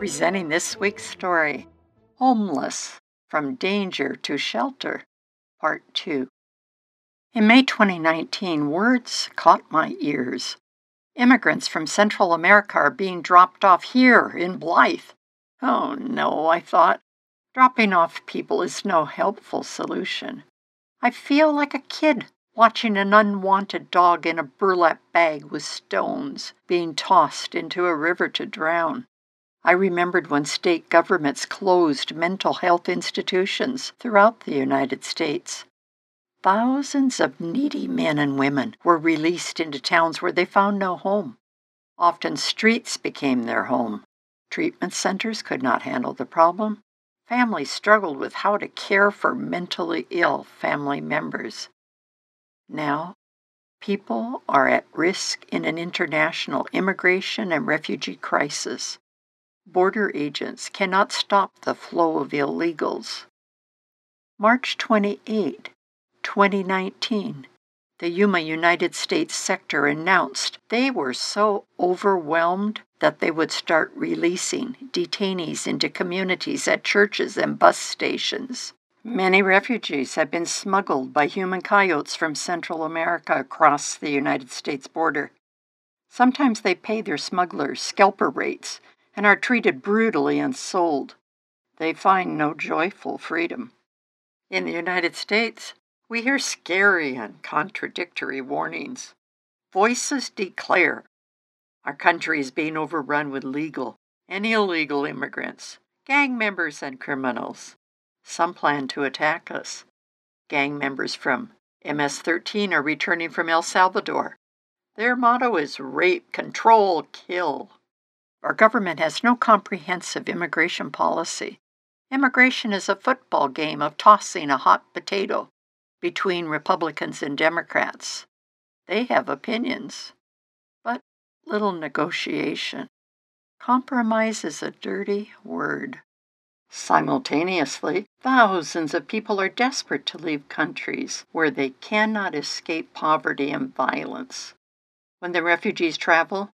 Presenting this week's story Homeless From Danger to Shelter, Part 2. In May 2019, words caught my ears. Immigrants from Central America are being dropped off here in Blythe. Oh no, I thought. Dropping off people is no helpful solution. I feel like a kid watching an unwanted dog in a burlap bag with stones being tossed into a river to drown. I remembered when state governments closed mental health institutions throughout the United States. Thousands of needy men and women were released into towns where they found no home. Often streets became their home. Treatment centers could not handle the problem. Families struggled with how to care for mentally ill family members. Now, people are at risk in an international immigration and refugee crisis. Border agents cannot stop the flow of illegals. March 28, 2019, the Yuma United States sector announced they were so overwhelmed that they would start releasing detainees into communities at churches and bus stations. Many refugees have been smuggled by human coyotes from Central America across the United States border. Sometimes they pay their smugglers scalper rates and are treated brutally and sold. They find no joyful freedom. In the United States, we hear scary and contradictory warnings. Voices declare our country is being overrun with legal and illegal immigrants, gang members, and criminals. Some plan to attack us. Gang members from MS 13 are returning from El Salvador. Their motto is rape, control, kill. Our government has no comprehensive immigration policy. Immigration is a football game of tossing a hot potato between Republicans and Democrats. They have opinions, but little negotiation. Compromise is a dirty word. Simultaneously, thousands of people are desperate to leave countries where they cannot escape poverty and violence. When the refugees travel,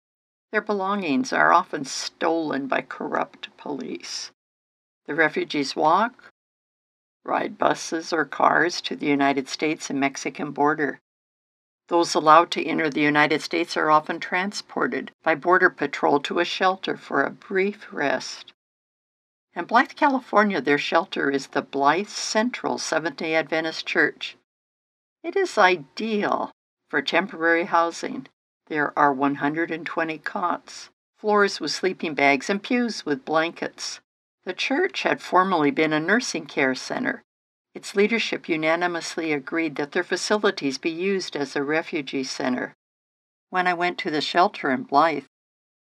their belongings are often stolen by corrupt police. The refugees walk, ride buses or cars to the United States and Mexican border. Those allowed to enter the United States are often transported by Border Patrol to a shelter for a brief rest. In Blythe, California, their shelter is the Blythe Central Seventh day Adventist Church. It is ideal for temporary housing. There are 120 cots, floors with sleeping bags, and pews with blankets. The church had formerly been a nursing care center. Its leadership unanimously agreed that their facilities be used as a refugee center. When I went to the shelter in Blythe,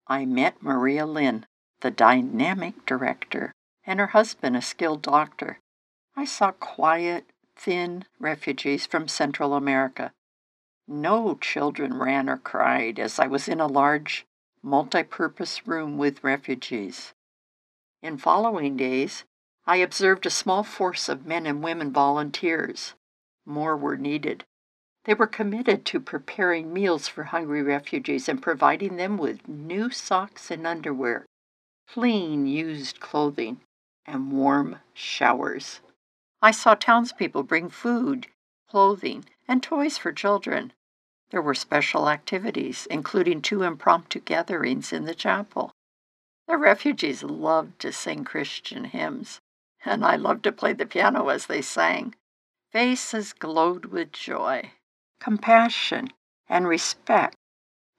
I met Maria Lynn, the dynamic director, and her husband, a skilled doctor. I saw quiet, thin refugees from Central America. No children ran or cried as I was in a large, multi purpose room with refugees. In following days, I observed a small force of men and women volunteers. More were needed. They were committed to preparing meals for hungry refugees and providing them with new socks and underwear clean used clothing, and warm showers. I saw townspeople bring food, clothing, and toys for children. There were special activities, including two impromptu gatherings in the chapel. The refugees loved to sing Christian hymns, and I loved to play the piano as they sang. Faces glowed with joy. Compassion and respect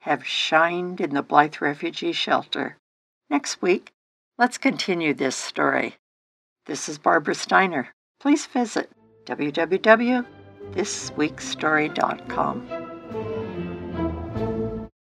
have shined in the Blythe Refugee Shelter. Next week, let's continue this story. This is Barbara Steiner. Please visit www.thisweekstory.com.